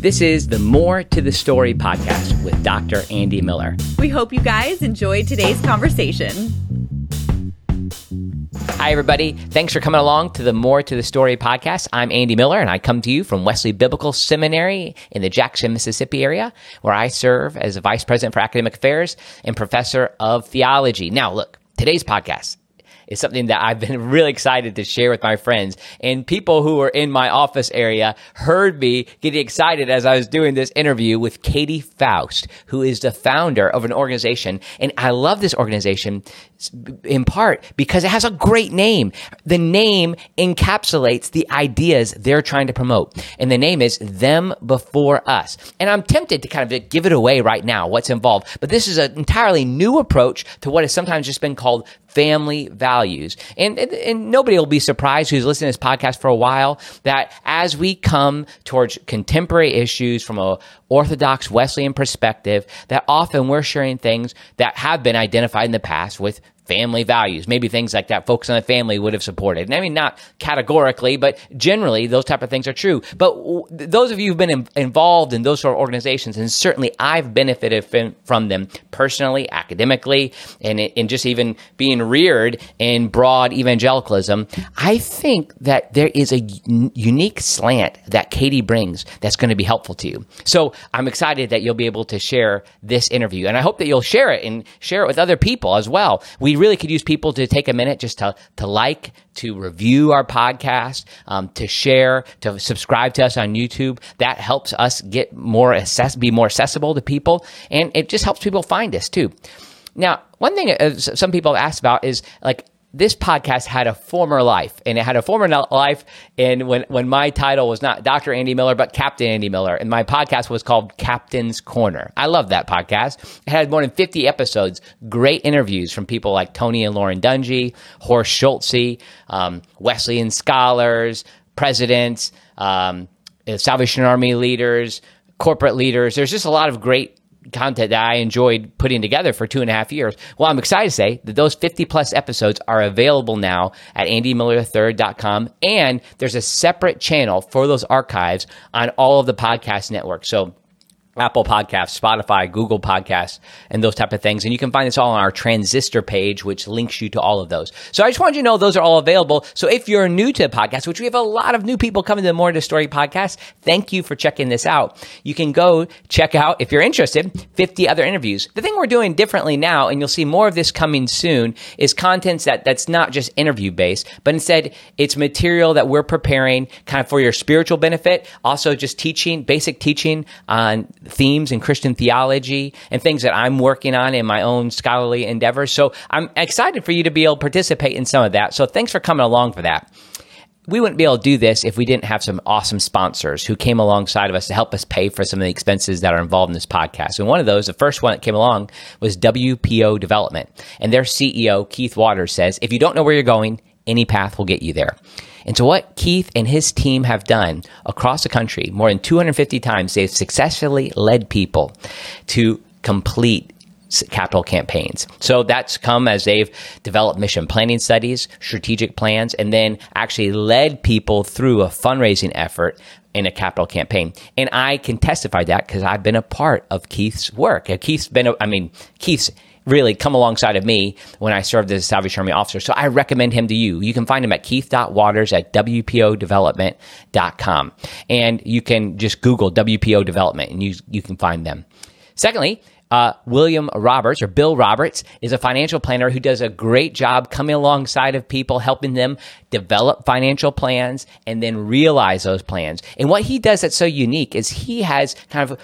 This is the More to the Story podcast with Dr. Andy Miller. We hope you guys enjoyed today's conversation. Hi, everybody. Thanks for coming along to the More to the Story podcast. I'm Andy Miller, and I come to you from Wesley Biblical Seminary in the Jackson, Mississippi area, where I serve as a vice president for academic affairs and professor of theology. Now, look, today's podcast is something that I've been really excited to share with my friends. And people who were in my office area heard me getting excited as I was doing this interview with Katy Faust, who is the founder of an organization. And I love this organization in part because it has a great name. The name encapsulates the ideas they're trying to promote. And the name is Them Before Us. And I'm tempted to kind of give it away right now, what's involved. But this is an entirely new approach to what has sometimes just been called family values. And, and, and, nobody will be surprised who's listening to this podcast for a while that as we come towards contemporary issues from a Orthodox Wesleyan perspective, that often we're sharing things that have been identified in the past with family values, maybe things like that Focus on the family would have supported. And I mean, not categorically, but generally those type of things are true. But w- those of you who've been in- involved in those sort of organizations, and certainly I've benefited from, from them personally, academically, and, and just even being reared in broad evangelicalism, I think that there is a un- unique slant that Katy brings that's going to be helpful to you. So I'm excited that you'll be able to share this interview. And I hope that you'll share it and share it with other people as well. We really could use people to take a minute just to, to like, to review our podcast, um, to share, to subscribe to us on YouTube. That helps us get more access, be more accessible to people, and it just helps people find us too. Now, one thing uh, some people have asked about is like this podcast had a former life and it had a former life and when, when my title was not dr andy miller but captain andy miller and my podcast was called captain's corner. I love that podcast. It had more than 50 episodes great interviews from people like tony and lauren dungy horst schulze um, wesleyan scholars presidents um, salvation army leaders corporate leaders. There's just a lot of great content that I enjoyed putting together for two and a half years. Well, I'm excited to say that those 50 plus episodes are available now at andymiller3rd.com. And there's a separate channel for those archives on all of the podcast networks. So Apple Podcasts, Spotify, Google Podcasts, and those type of things. And you can find this all on our transistor page, which links you to all of those. So I just wanted you to know those are all available. So if you're new to the podcast, which we have a lot of new people coming to the More to Story podcast, thank you for checking this out. You can go check out, if you're interested, 50 other interviews. The thing we're doing differently now, and you'll see more of this coming soon, is contents that that's not just interview based, but instead it's material that we're preparing kind of for your spiritual benefit. Also just teaching, basic teaching on themes in Christian theology and things that I'm working on in my own scholarly endeavors. So I'm excited for you to be able to participate in some of that. So thanks for coming along for that. We wouldn't be able to do this if we didn't have some awesome sponsors who came alongside of us to help us pay for some of the expenses that are involved in this podcast. And one of those, the first one that came along, was WPO Development. And their CEO, Keith Waters, says if you don't know where you're going, any path will get you there. And so, what Keith and his team have done across the country, more than 250 times, they've successfully led people to complete capital campaigns. So that's come as they've developed mission planning studies, strategic plans, and then actually led people through a fundraising effort in a capital campaign. And I can testify that because I've been a part of Keith's work. Keith's been, I mean, Keith's really come alongside of me when I served as a Salvation Army officer. So I recommend him to you. You can find him at keith.waters at wpodevelopment.com. And you can just Google WPO development and you, you can find them. Secondly, uh, William Roberts or Bill Roberts is a financial planner who does a great job coming alongside of people, helping them develop financial plans and then realize those plans. And what he does that's so unique is he has kind of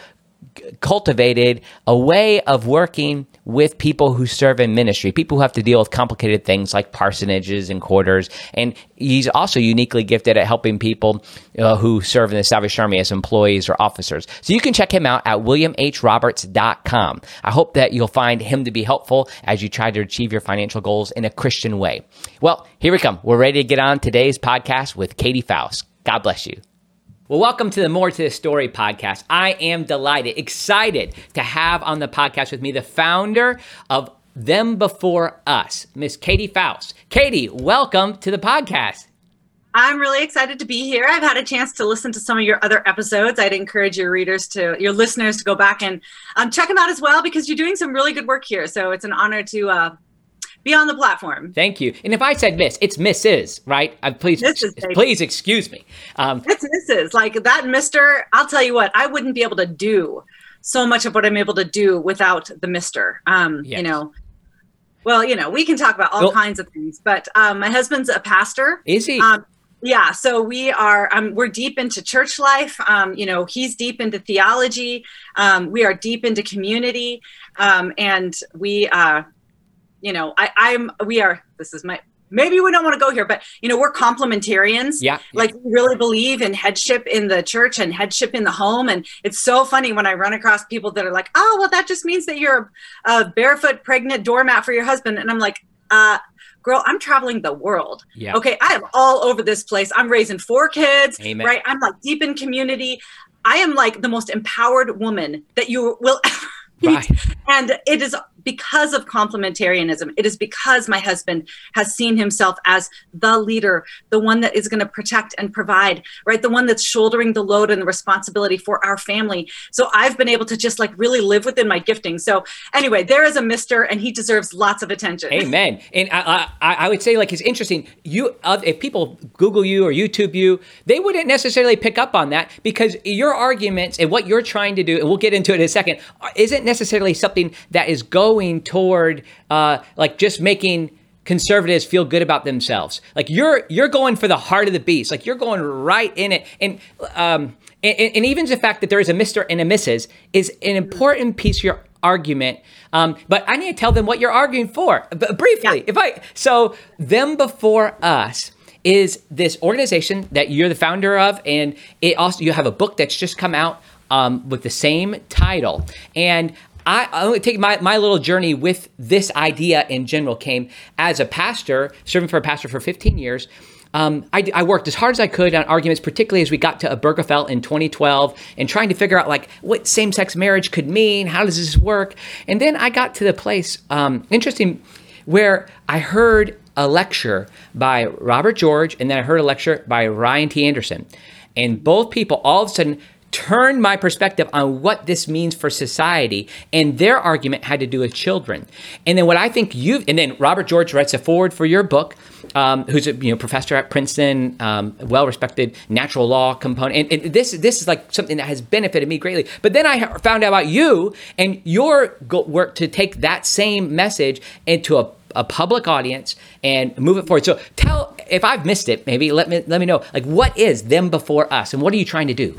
cultivated a way of working with people who serve in ministry, people who have to deal with complicated things like parsonages and quarters. And he's also uniquely gifted at helping people uh, who serve in the Salvation Army as employees or officers. So you can check him out at williamhroberts.com. I hope that you'll find him to be helpful as you try to achieve your financial goals in a Christian way. Well, here we come. We're ready to get on today's podcast with Katy Faust. God bless you. Well, welcome to the More to the Story podcast. I am delighted, excited to have on the podcast with me the founder of Them Before Us, Miss Katy Faust. Katy, welcome to the podcast. I'm really excited to be here. I've had a chance to listen to some of your other episodes. I'd encourage your readers to, your listeners to go back and um, check them out as well because you're doing some really good work here. So it's an honor to uh, be on the platform. Thank you. And if I said Miss, it's Mrs. Right? Uh, please, Mrs. please excuse me. Um, it's Mrs. Like that, Mister. I'll tell you what, I wouldn't be able to do so much of what I'm able to do without the Mister. Um, yes. You know, well, you know, we can talk about all well, kinds of things, but um, my husband's a pastor. Is he? Um, yeah, so we are um, we're deep into church life. Um, you know, he's deep into theology. Um, we are deep into community, um, and we, uh, you know, I, I'm we are. This is my maybe we don't want to go here, but you know, we're complementarians. Yeah. Like we really believe in headship in the church and headship in the home. And it's so funny when I run across people that are like, oh, well, that just means that you're a barefoot pregnant doormat for your husband. And I'm like, uh, girl, I'm traveling the world. Yeah. Okay. I am all over this place. I'm raising four kids, Amen. right? I'm like deep in community. I am like the most empowered woman that you will ever. Right. And it is because of complementarianism. It is because my husband has seen himself as the leader, the one that is going to protect and provide, right? The one that's shouldering the load and the responsibility for our family. So I've been able to just like really live within my gifting. So anyway, there is a Mister, and he deserves lots of attention. Amen. And I, I, I would say like it's interesting. You, uh, if people Google you or YouTube you, they wouldn't necessarily pick up on that because your arguments and what you're trying to do, and we'll get into it in a second, isn't necessarily something that is going toward uh, like just making conservatives feel good about themselves. Like you're you're going for the heart of the beast. Like you're going right in it. And um and, and even the fact that there is a Mister and a Mrs. is an important piece of your argument. Um, but I need to tell them what you're arguing for. B- briefly, yeah. if I so them before us is this organization that you're the founder of, and it also you have a book that's just come out um, with the same title. And I, I take my, my little journey with this idea in general came as a pastor, serving for a pastor for 15 years. Um, I, I, worked as hard as I could on arguments, particularly as we got to Obergefell in 2012 and trying to figure out like what same-sex marriage could mean, how does this work? And then I got to the place, um, interesting, where I heard a lecture by Robert George and then I heard a lecture by Ryan T. Anderson. And both people all of a sudden turned my perspective on what this means for society. And their argument had to do with children. And then what I think you've, and then Robert George writes a forward for your book, um, who's a you know professor at Princeton, um, well-respected natural law component. And, and, this this is like something that has benefited me greatly. But then I found out about you and your work to take that same message into a a public audience and move it forward. So tell if I've missed it, maybe let me let me know. Like what is them before us and what are you trying to do?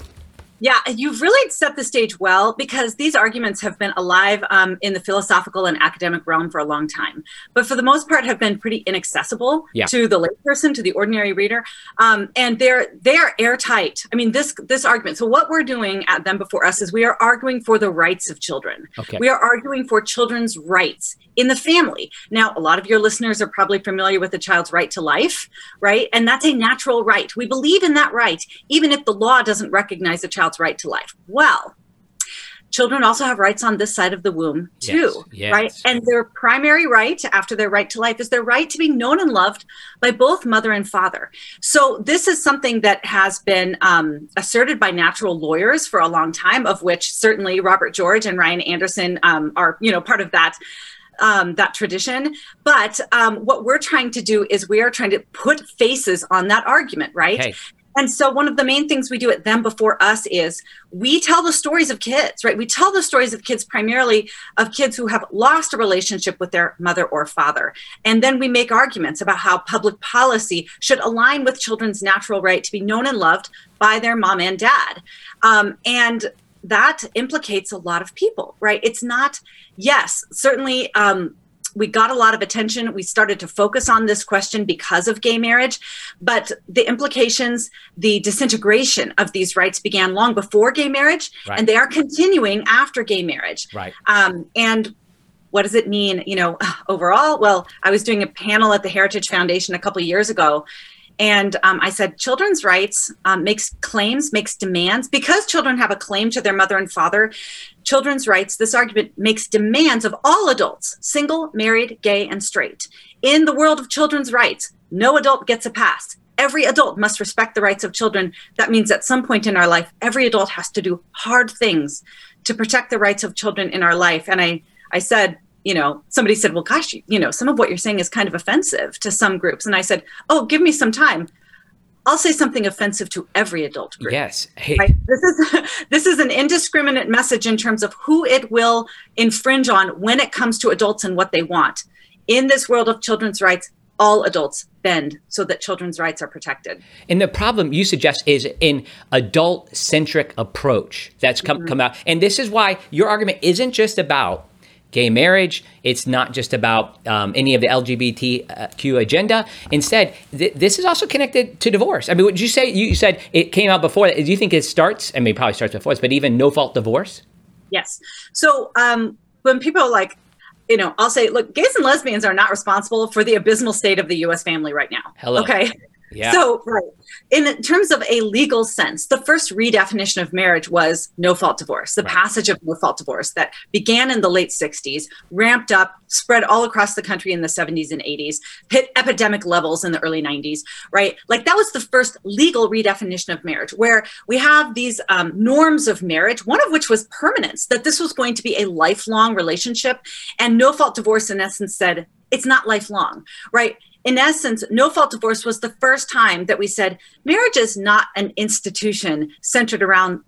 Yeah, you've really set the stage well because these arguments have been alive um, in the philosophical and academic realm for a long time, but for the most part have been pretty inaccessible yeah. to the layperson, to the ordinary reader, um, and they're they are airtight. I mean, this this argument. So what we're doing at them before us is we are arguing for the rights of children. Okay. We are arguing for children's rights in the family. Now, a lot of your listeners are probably familiar with the child's right to life, right? And that's a natural right. We believe in that right, even if the law doesn't recognize a child's right to life. Well, children also have rights on this side of the womb too yes, yes. right and their primary right after their right to life is their right to be known and loved by both mother and father so this is something that has been um, asserted by natural lawyers for a long time of which certainly robert george and ryan anderson um, are you know part of that um, that tradition. But um, what we're trying to do is we are trying to put faces on that argument, right? And so, one of the main things we do at Them Before Us is we tell the stories of kids, right? We tell the stories of kids primarily of kids who have lost a relationship with their mother or father. And then we make arguments about how public policy should align with children's natural right to be known and loved by their mom and dad. Um, and that implicates a lot of people, right? It's not, yes, certainly. Um, we got a lot of attention. We started to focus on this question because of gay marriage, but the implications, the disintegration of these rights began long before gay marriage, right. and they are continuing after gay marriage. Right. Um, and what does it mean, you know, overall? Well, I was doing a panel at the Heritage Foundation a couple years ago, and um, I said, children's rights um, makes claims, makes demands because children have a claim to their mother and father. Children's rights, this argument makes demands of all adults, single, married, gay, and straight. In the world of children's rights, no adult gets a pass. Every adult must respect the rights of children. That means at some point in our life, every adult has to do hard things to protect the rights of children in our life. And I, I said, you know, somebody said, well, gosh, you know, some of what you're saying is kind of offensive to some groups. And I said, oh, give me some time. I'll say something offensive to every adult group. Yes. Hey. Right? This is this is an indiscriminate message in terms of who it will infringe on when it comes to adults and what they want. In this world of children's rights, all adults bend so that children's rights are protected. And the problem you suggest is an adult centric approach that's come, mm-hmm. come out. And this is why your argument isn't just about gay marriage. It's not just about um, any of the LGBTQ agenda. Instead, th- this is also connected to divorce. I mean, would you say you said it came out before? Do you think it starts? I mean, it probably starts before this, but even no fault divorce. Yes. So um, when people like, you know, I'll say, look, gays and lesbians are not responsible for the abysmal state of the U.S. family right now. Hello. Okay. Yeah. So, right. In terms of a legal sense, the first redefinition of marriage was no fault divorce, the right. passage of no fault divorce that began in the late 60s, ramped up, spread all across the country in the 70s and 80s, hit epidemic levels in the early 90s, right? Like that was the first legal redefinition of marriage, where we have these um, norms of marriage, one of which was permanence, that this was going to be a lifelong relationship. And no fault divorce, in essence, said it's not lifelong, right? In essence, no fault divorce was the first time that we said marriage is not an institution centered around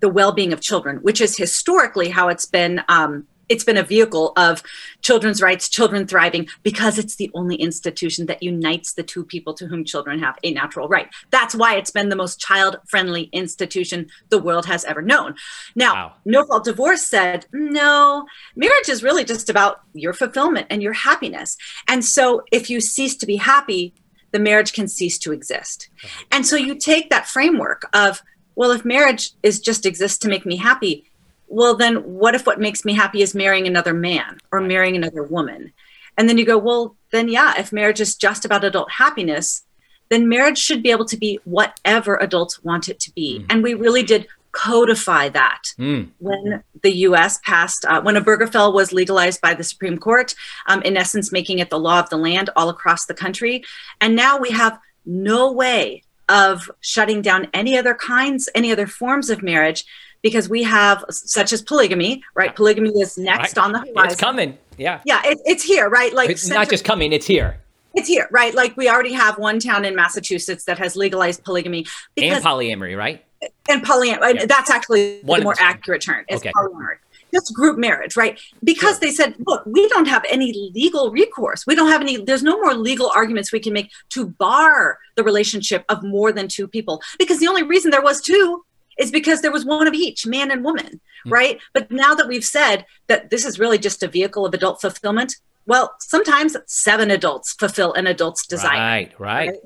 the well-being of children, which is historically how it's been um, it's been a vehicle of children's rights, children thriving, because it's the only institution that unites the two people to whom children have a natural right. That's why it's been the most child friendly institution the world has ever known. Now, wow. No Fault Divorce said, no, marriage is really just about your fulfillment and your happiness. And so if you cease to be happy, the marriage can cease to exist. Uh-huh. And so you take that framework of, well, if marriage is just exists to make me happy, well, then what if what makes me happy is marrying another man or marrying another woman? And then you go, well, then yeah, if marriage is just about adult happiness, then marriage should be able to be whatever adults want it to be. Mm. And we really did codify that mm. when the US passed, uh, when Obergefell was legalized by the Supreme Court, um, in essence, making it the law of the land all across the country. And now we have no way of shutting down any other kinds, any other forms of marriage because we have such as polygamy, right? Polygamy is next right. on the horizon. It's coming. Yeah. Yeah, it, it's here, right? Like it's not just coming, it's here. It's here, right? Like we already have one town in Massachusetts that has legalized polygamy because, and polyamory, right? And polyamory. Yeah. That's actually one the more accurate term. Is okay. polyamory just group marriage, right? Because sure. they said, look, we don't have any legal recourse. We don't have any, there's no more legal arguments we can make to bar the relationship of more than two people. Because the only reason there was two is because there was one of each, man and woman, mm-hmm. right? But now that we've said that this is really just a vehicle of adult fulfillment, well, sometimes seven adults fulfill an adult's desire. Right, right. right?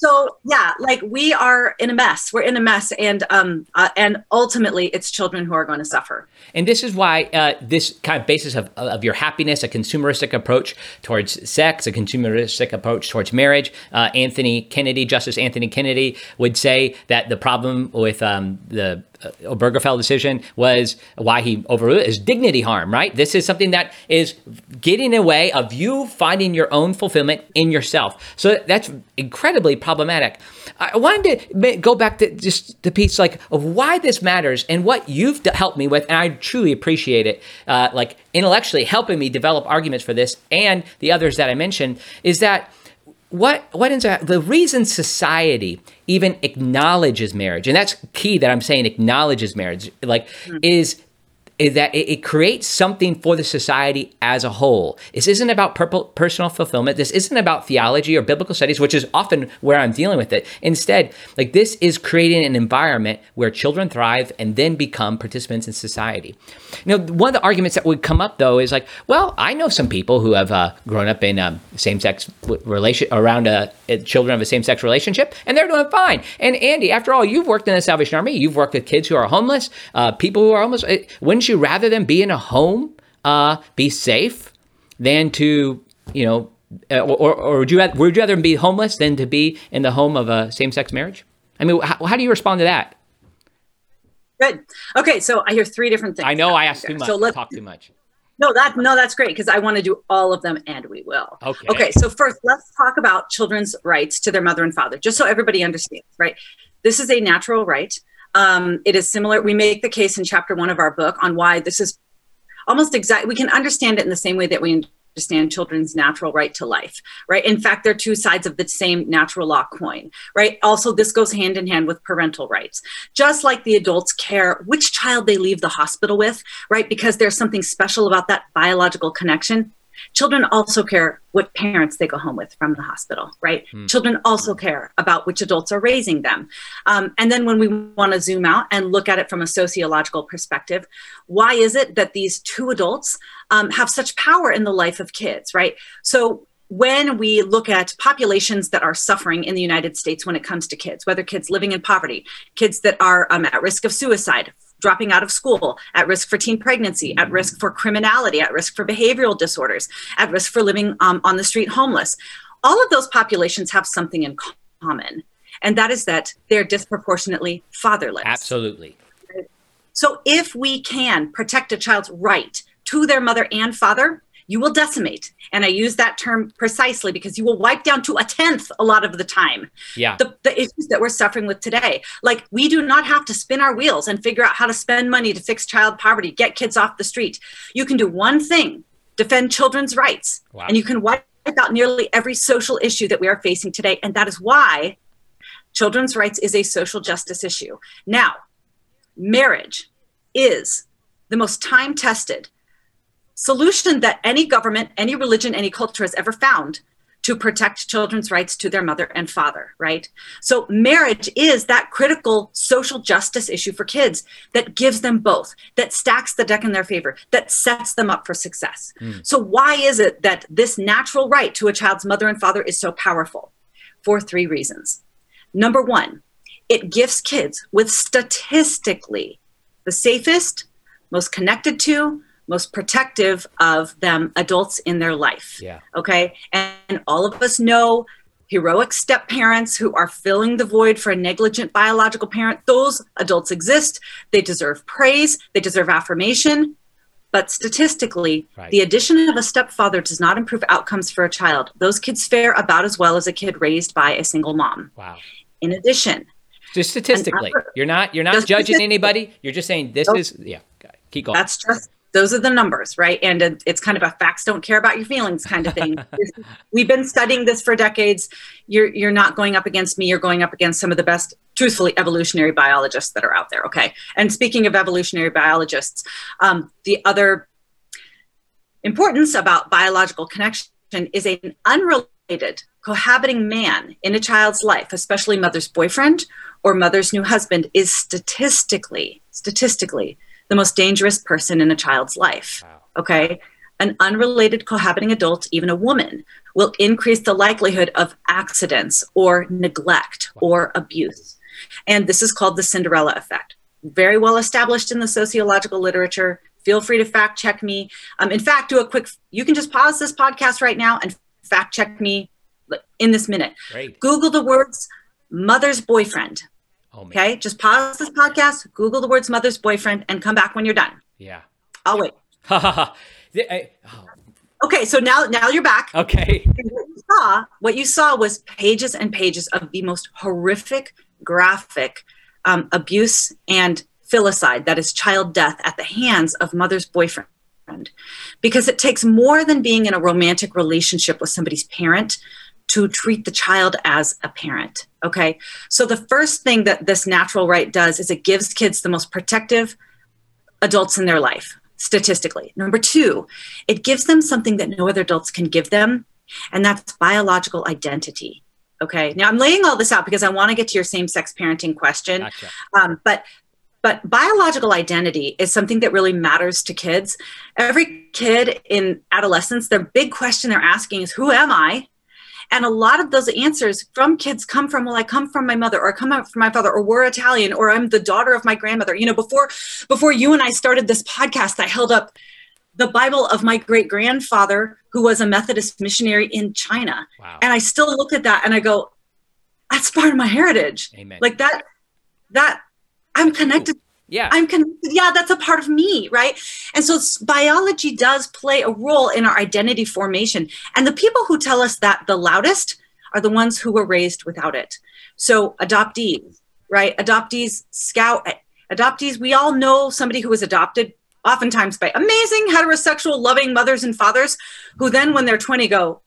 So yeah like we are in a mess. We're in a mess and um uh, and ultimately it's children who are going to suffer. And this is why uh, this kind of basis of, of your happiness a consumeristic approach towards sex a consumeristic approach towards marriage uh, anthony kennedy justice anthony kennedy would say that the problem with um, the Obergefell decision was why he overruled it is dignity harm, right? This is something that is getting in the way of you finding your own fulfillment in yourself. So that's incredibly problematic. I wanted to go back to just the piece like of why this matters and what you've helped me with, and I truly appreciate it. Uh, like intellectually helping me develop arguments for this and the others that I mentioned is that what what ends up the reason society even acknowledges marriage and that's key that i'm saying acknowledges marriage like mm-hmm. is is that it, it, creates something for the society as a whole. This isn't about personal fulfillment. This isn't about theology or biblical studies, which is often where I'm dealing with it. Instead, like this is creating an environment where children thrive and then become participants in society. Now, one of the arguments that would come up though is like, well, I know some people who have uh, grown up in um, same-sex relation around children of a same-sex relationship, and they're doing fine. And Andy, after all, you've worked in the Salvation Army. You've worked with kids who are homeless, uh, people who are homeless. You rather than be in a home, uh, be safe, than to you know, uh, or, or would you rather, would you rather be homeless than to be in the home of a same sex marriage? I mean, how, how do you respond to that? Good. Okay, so I hear three different things. I know I asked too much. So let's talk too much. No, that no, that's great because I want to do all of them, and we will. Okay. Okay. So first, let's talk about children's rights to their mother and father, just so everybody understands. Right. This is a natural right. Um, it is similar. We make the case in chapter one of our book on why this is almost exact. We can understand it in the same way that we understand children's natural right to life, right? In fact, they're two sides of the same natural law coin, right? Also, this goes hand in hand with parental rights. Just like the adults care which child they leave the hospital with, right? Because there's something special about that biological connection. Children also care what parents they go home with from the hospital, right? Mm. Children also care about which adults are raising them. Um, and then when we want to zoom out and look at it from a sociological perspective, why is it that these two adults um, have such power in the life of kids, right? So when we look at populations that are suffering in the United States when it comes to kids, whether kids living in poverty, kids that are um, at risk of suicide, dropping out of school, at risk for teen pregnancy, at risk for criminality, at risk for behavioral disorders, at risk for living um, on the street homeless. All of those populations have something in common, and that is that they're disproportionately fatherless. Absolutely. So, if we can protect a child's right to their mother and father, you will decimate. And I use that term precisely because you will wipe down to a tenth a lot of the time. Yeah. The, the issues that we're suffering with today. Like we do not have to spin our wheels and figure out how to spend money to fix child poverty, get kids off the street. You can do one thing, defend children's rights. Wow. And you can wipe out nearly every social issue that we are facing today. And that is why children's rights is a social justice issue. Now, marriage is the most time tested solution that any government, any religion, any culture has ever found to protect children's rights to their mother and father, right? So, marriage is that critical social justice issue for kids that gives them both, that stacks the deck in their favor, that sets them up for success. Mm. So, why is it that this natural right to a child's mother and father is so powerful? For three reasons. Number one, it gifts kids with statistically the safest, most connected to, most protective of them adults in their life. Yeah. Okay. And, and all of us know heroic step parents who are filling the void for a negligent biological parent. Those adults exist. They deserve praise, they deserve affirmation. But statistically, right. the addition of a stepfather does not improve outcomes for a child. Those kids fare about as well as a kid raised by a single mom. Wow. In addition, just statistically, you're not you're not judging anybody. You're just saying this is yeah. Keep going. That's just those are the numbers, right? And it's kind of a facts don't care about your feelings kind of thing. We've been studying this for decades. You're you're not going up against me. You're going up against some of the best, truthfully, evolutionary biologists that are out there. Okay. And speaking of evolutionary biologists, um, the other importance about biological connection is an unrelated cohabiting man in a child's life, especially mother's boyfriend or mother's new husband, is statistically statistically the most dangerous person in a child's life. Wow. Okay. An unrelated cohabiting adult, even a woman, will increase the likelihood of accidents or neglect wow. or abuse. And this is called the Cinderella effect. Very well established in the sociological literature. Feel free to fact check me. Um, in fact, do a quick, you can just pause this podcast right now and fact check me in this minute. Great. Google the words mother's boyfriend Oh, okay, just pause this podcast, Google the words mother's boyfriend, and come back when you're done. Yeah. I'll wait. okay, so now now you're back. Okay. what you saw, what you saw was pages and pages of the most horrific, graphic um, abuse and filicide, that is child death at the hands of mother's boyfriend. Because it takes more than being in a romantic relationship with somebody's parent to treat the child as a parent. Okay. So the first thing that this natural right does is it gives kids the most protective adults in their life, statistically. Number two, it gives them something that no other adults can give them, and that's biological identity. Okay. Now I'm laying all this out because I want to get to your same sex parenting question. Gotcha. Um, but but biological identity is something that really matters to kids. Every kid in adolescence, their big question they're asking is, Who am I? And a lot of those answers from kids come from, well, I come from my mother, or I come from my father, or we're Italian, or I'm the daughter of my grandmother. You know, before before you and I started this podcast, I held up the Bible of my great grandfather, who was a Methodist missionary in China. Wow. And I still look at that and I go, that's part of my heritage. Amen. Like that, that I'm connected Yeah. I'm connected. Yeah, that's a part of me, right? And so biology does play a role in our identity formation. And the people who tell us that the loudest are the ones who were raised without it. So adoptees, right? Adoptees scout eh, adoptees, we all know somebody who was adopted oftentimes by amazing heterosexual loving mothers and fathers who then when they're 20 go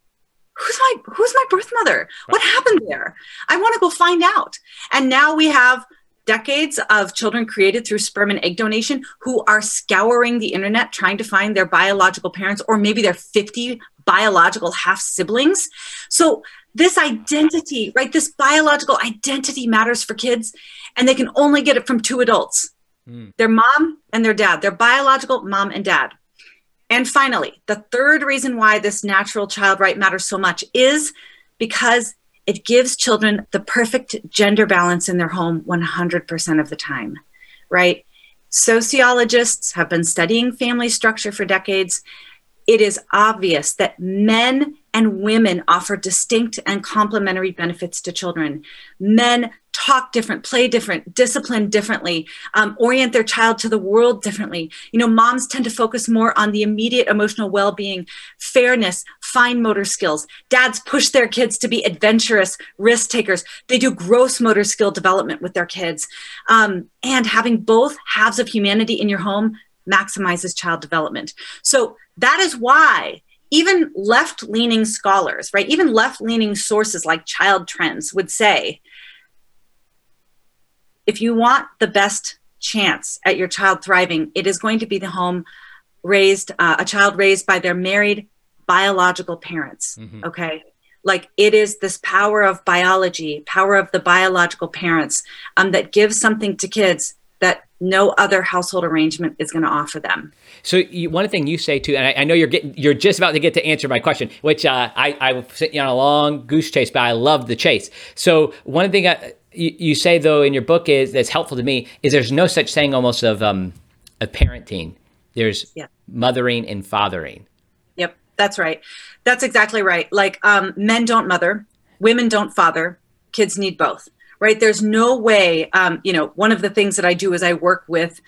who's my who's my birth mother what happened there i want to go find out and now we have decades of children created through sperm and egg donation who are scouring the internet trying to find their biological parents or maybe their 50 biological half siblings so this identity right this biological identity matters for kids and they can only get it from two adults. Mm. their mom and their dad their biological mom and dad. And finally the third reason why this natural child right matters so much is because it gives children the perfect gender balance in their home 100% of the time, right? Sociologists have been studying family structure for decades. It is obvious that men and women offer distinct and complementary benefits to children. Men talk different, play different, discipline differently, um, orient their child to the world differently. You know, moms tend to focus more on the immediate emotional well being, fairness, fine motor skills. Dads push their kids to be adventurous, risk takers. They do gross motor skill development with their kids. Um, and having both halves of humanity in your home maximizes child development. So that is why even left leaning scholars, right, even left leaning sources like Child Trends would say if you want the best chance at your child thriving, it is going to be the home raised, uh, a child raised by their married biological parents. Mm-hmm. Okay. Like it is this power of biology, power of the biological parents um, that gives something to kids that no other household arrangement is going to offer them. So you, one thing you say too, and I, I, know you're getting, you're just about to get to answer my question, which uh, I I sent you on a long goose chase, but I love the chase. So one thing I, you, you, say though in your book is that's helpful to me is there's no such thing almost of um of parenting. There's yeah. mothering and fathering. That's right. That's exactly right. Like um, men don't mother, women don't father. Kids need both right? There's no way, um, you know, one of the things that I do is I work with,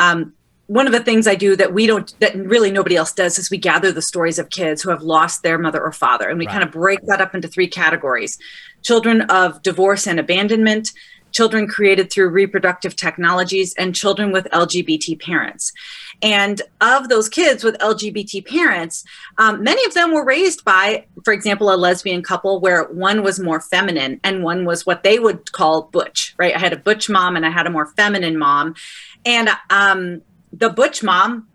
um, one of the things I do that we don't, that really nobody else does is we gather the stories of kids who have lost their mother or father. And we right. kind of break that up into three categories children of divorce and abandonment, children created through reproductive technologies, and children with LGBT parents. And of those kids with LGBT parents, um, many of them were raised by, for example, a lesbian couple where one was more feminine and one was what they would call butch, right? I had a butch mom and I had a more feminine mom. And um, the butch mom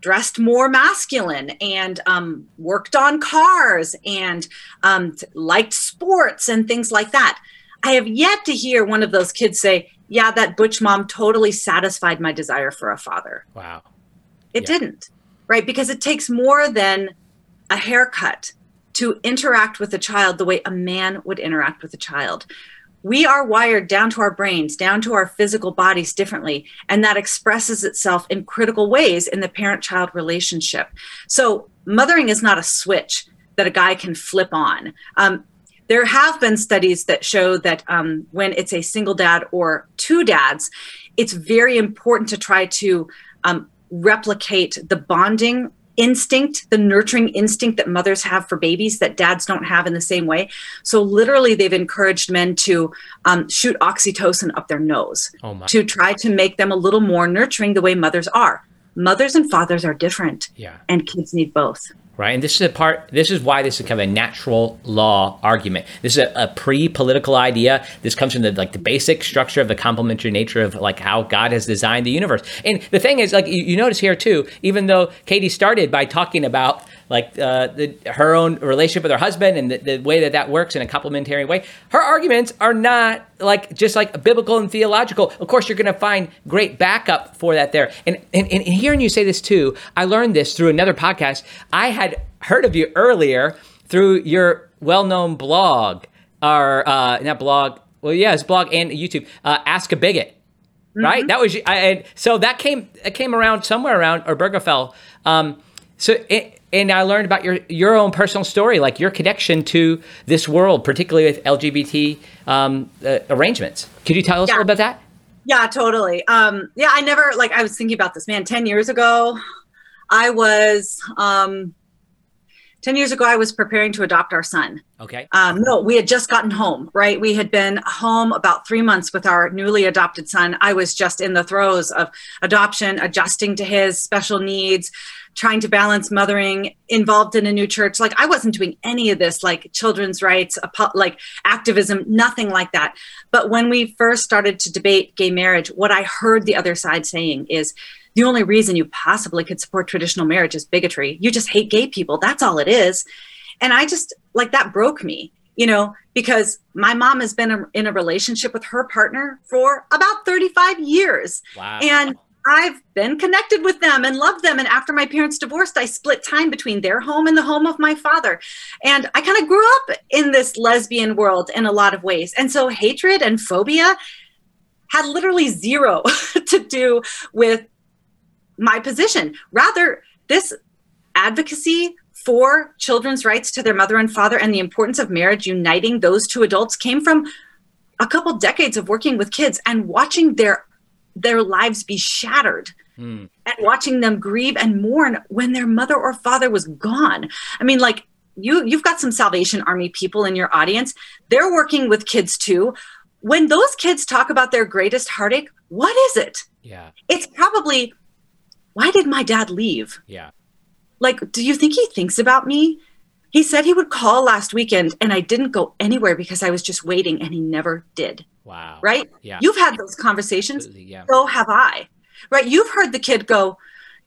dressed more masculine and um, worked on cars and um, liked sports and things like that. I have yet to hear one of those kids say, Yeah, that butch mom totally satisfied my desire for a father. Wow. It yeah. didn't, right? Because it takes more than a haircut to interact with a child the way a man would interact with a child. We are wired down to our brains, down to our physical bodies differently, and that expresses itself in critical ways in the parent child relationship. So, mothering is not a switch that a guy can flip on. Um, there have been studies that show that um, when it's a single dad or two dads, it's very important to try to um, replicate the bonding instinct, the nurturing instinct that mothers have for babies that dads don't have in the same way. So, literally, they've encouraged men to um, shoot oxytocin up their nose oh to try to make them a little more nurturing the way mothers are. Mothers and fathers are different, yeah. and kids need both right? And this is a part. This is why this is kind of a natural law argument. This is a, a, pre-political idea. This comes from the like the basic structure of the complementary nature of like how God has designed the universe. And the thing is, like you, you notice here too, even though Katy started by talking about like uh, the, her own relationship with her husband and the, the, way that that works in a complementary way. Her arguments are not like just like biblical and theological. Of course, you're going to find great backup for that there. And, and, and hearing you say this too, I learned this through another podcast. I had heard of you earlier through your well-known blog or uh, not blog. Well, yeah, it's blog and YouTube. Uh, Ask a Bigot right? Mm-hmm. That was I, and so that came it came around somewhere around Obergefell. Um, so it, and I learned about your your own personal story, like your connection to this world, particularly with LGBT um, uh, arrangements. Could you tell us yeah. a little bit about that? Yeah, totally. Um, yeah, I never like I was thinking about this, man, 10 years ago, I was um 10 years ago, I was preparing to adopt our son. Okay. Um, no, we had just gotten home, right? We had been home about three months with our newly adopted son. I was just in the throes of adoption, adjusting to his special needs, trying to balance mothering, involved in a new church. Like I wasn't doing any of this, like children's rights, like activism, nothing like that. But when we first started to debate gay marriage, what I heard the other side saying is, the only reason you possibly could support traditional marriage is bigotry. You just hate gay people. That's all it is. And I just like that broke me, you know, because my mom has been in a relationship with her partner for about 35 years. Wow. And I've been connected with them and loved them. And after my parents divorced, I split time between their home and the home of my father. And I kind of grew up in this lesbian world in a lot of ways. And so hatred and phobia had literally zero to do with my position. Rather, this advocacy for children's rights to their mother and father and the importance of marriage uniting those two adults came from a couple decades of working with kids and watching their their lives be shattered mm. and watching them grieve and mourn when their mother or father was gone. I mean like you you've got some Salvation Army people in your audience. They're working with kids too. When those kids talk about their greatest heartache, what is it? Yeah. It's probably why did my dad leave? Yeah. Like, do you think he thinks about me? He said he would call last weekend and I didn't go anywhere because I was just waiting and he never did. Wow. Right? Yeah. You've had those conversations. Yeah. So have I. Right? You've heard the kid go,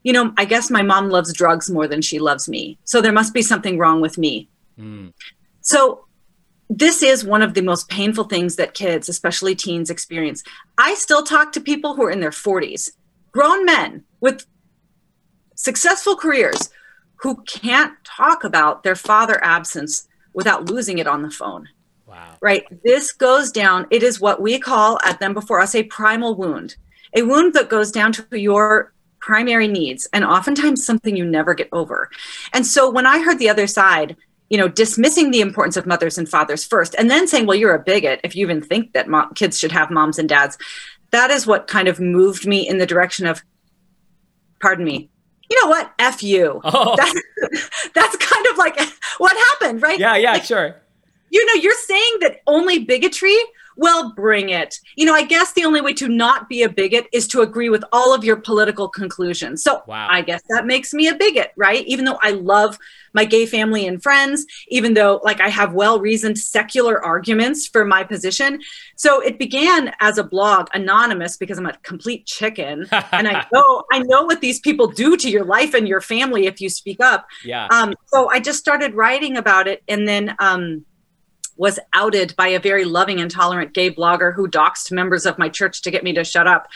you know, I guess my mom loves drugs more than she loves me. So there must be something wrong with me. Mm. So this is one of the most painful things that kids, especially teens, experience. I still talk to people who are in their 40s, grown men with successful careers who can't talk about their father absence without losing it on the phone. Wow. Right? This goes down, it is what we call at them before us a primal wound, a wound that goes down to your primary needs and oftentimes something you never get over. And so when I heard the other side, you know, dismissing the importance of mothers and fathers first, and then saying, well, you're a bigot if you even think that mo- kids should have moms and dads, that is what kind of moved me in the direction of, pardon me, you know what? F you. Oh. That's, that's kind of like what happened, right? Yeah, yeah, like, sure. You know, you're saying that only bigotry well, bring it. You know, I guess the only way to not be a bigot is to agree with all of your political conclusions. So wow. I guess that makes me a bigot, right? Even though I love my gay family and friends, even though like I have well reasoned secular arguments for my position. So it began as a blog, anonymous, because I'm a complete chicken. and I know I know what these people do to your life and your family if you speak up. Yeah. Um, so I just started writing about it and then um was outed by a very loving and tolerant gay blogger who doxed members of my church to get me to shut up.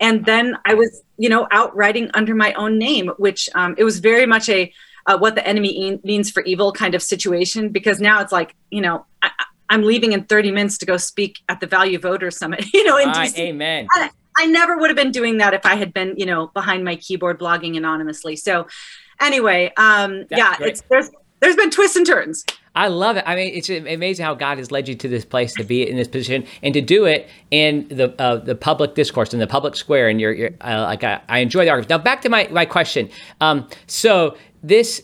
And then I was, you know, out writing under my own name, which um, it was very much a uh, what the enemy e- means for evil kind of situation because now it's like, you know, I, am leaving in 30 minutes to go speak at the Value Voter Summit, you know, in right, DC. Amen. I, I never would have been doing that if I had been, you know, behind my keyboard blogging anonymously. So anyway, um, yeah, great. it's there's there's been twists and turns. I love it. I mean, it's amazing how God has led you to this place to be in this position and to do it in the uh, the public discourse in the public square. And you're, you're uh, like I, I, enjoy the argument. Now back to my my question. Um, so this.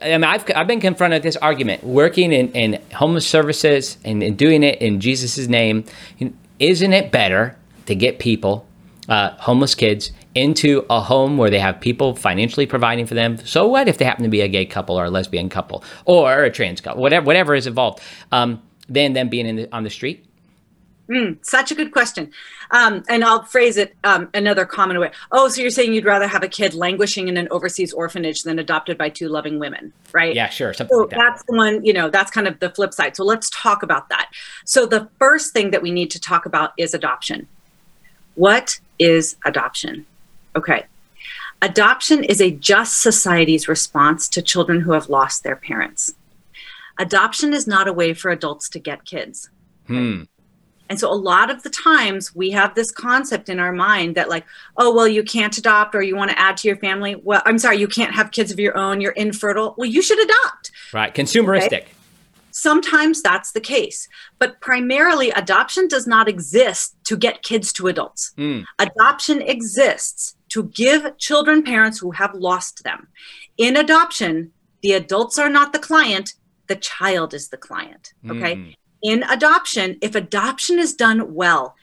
I mean, I've, I've been confronted with this argument working in, in homeless services and, and doing it in Jesus' name. Isn't it better to get people, uh, homeless kids, into a home where they have people financially providing for them. So what if they happen to be a gay couple or a lesbian couple or a trans couple, whatever whatever is involved, um, than them being the, on the street? Mm, such a good question. Um, and I'll phrase it um, another common way. Oh, so you're saying you'd rather have a kid languishing in an overseas orphanage than adopted by two loving women, right? Yeah, sure. Something so like that. That's the one, you know, that's kind of the flip side. So let's talk about that. So the first thing that we need to talk about is adoption. What is adoption? Okay. Adoption is a just society's response to children who have lost their parents. Adoption is not a way for adults to get kids. Hmm. And so a lot of the times we have this concept in our mind that like, oh, well, you can't adopt or you want to add to your family. Well, I'm sorry, you can't have kids of your own. You're infertile. Well, you should adopt. Right. Consumeristic. Okay? Sometimes that's the case, but primarily adoption does not exist to get kids to adults. Mm. Adoption exists to give children parents who have lost them. In adoption, the adults are not the client, the child is the client. Okay. Mm. In adoption, if adoption is done well,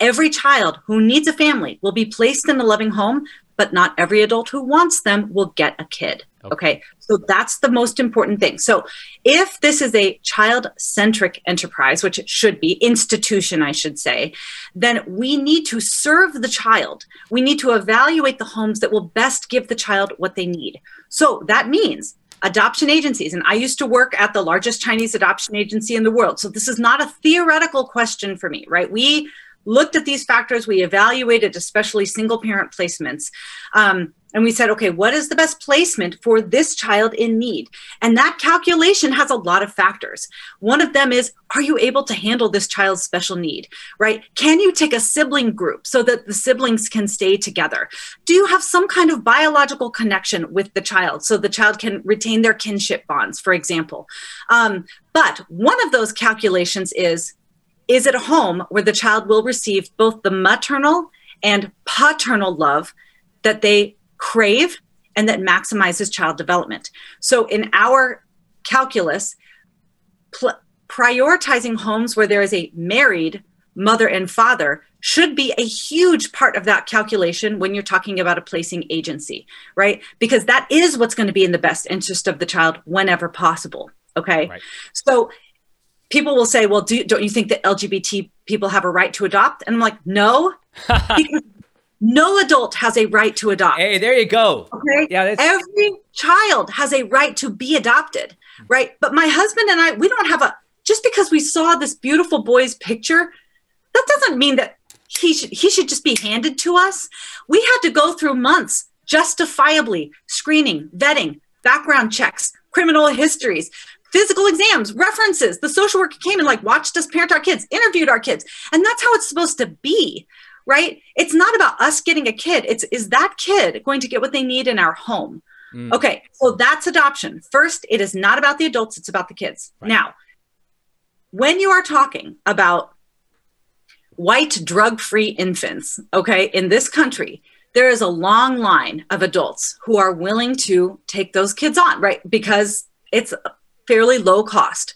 every child who needs a family will be placed in a loving home, but not every adult who wants them will get a kid. Okay. okay. So that's the most important thing. So if this is a child centric enterprise, which it should be, institution, I should say, then we need to serve the child. We need to evaluate the homes that will best give the child what they need. So that means adoption agencies. And I used to work at the largest Chinese adoption agency in the world. So this is not a theoretical question for me, right? We looked at these factors, we evaluated especially single parent placements. Um, and we said, okay, what is the best placement for this child in need? And that calculation has a lot of factors. One of them is, are you able to handle this child's special need, right? Can you take a sibling group so that the siblings can stay together? Do you have some kind of biological connection with the child so the child can retain their kinship bonds, for example? Um, but one of those calculations is, is it a home where the child will receive both the maternal and paternal love that they crave and that maximizes child development. So in our calculus, pl- prioritizing homes where there is a married mother and father should be a huge part of that calculation when you're talking about a placing agency, right? Because that is what's going to be in the best interest of the child whenever possible. Okay. Right. So people will say, well, do, don't you think that LGBT people have a right to adopt? And I'm like, no, no adult has a right to adopt. Hey, there you go. Okay. Yeah. Every child has a right to be adopted, right? But my husband and I, we don't have a just because we saw this beautiful boy's picture, that doesn't mean that he should he should just be handed to us. We had to go through months justifiably screening, vetting, background checks, criminal histories, physical exams, references. The social worker came and like watched us parent our kids, interviewed our kids. And that's how it's supposed to be right? It's not about us getting a kid. It's is that kid going to get what they need in our home? Mm. Okay, so that's adoption. First, it is not about the adults, it's about the kids. Right. Now, when you are talking about white drug free infants, okay, in this country, there is a long line of adults who are willing to take those kids on, right? Because it's fairly low cost.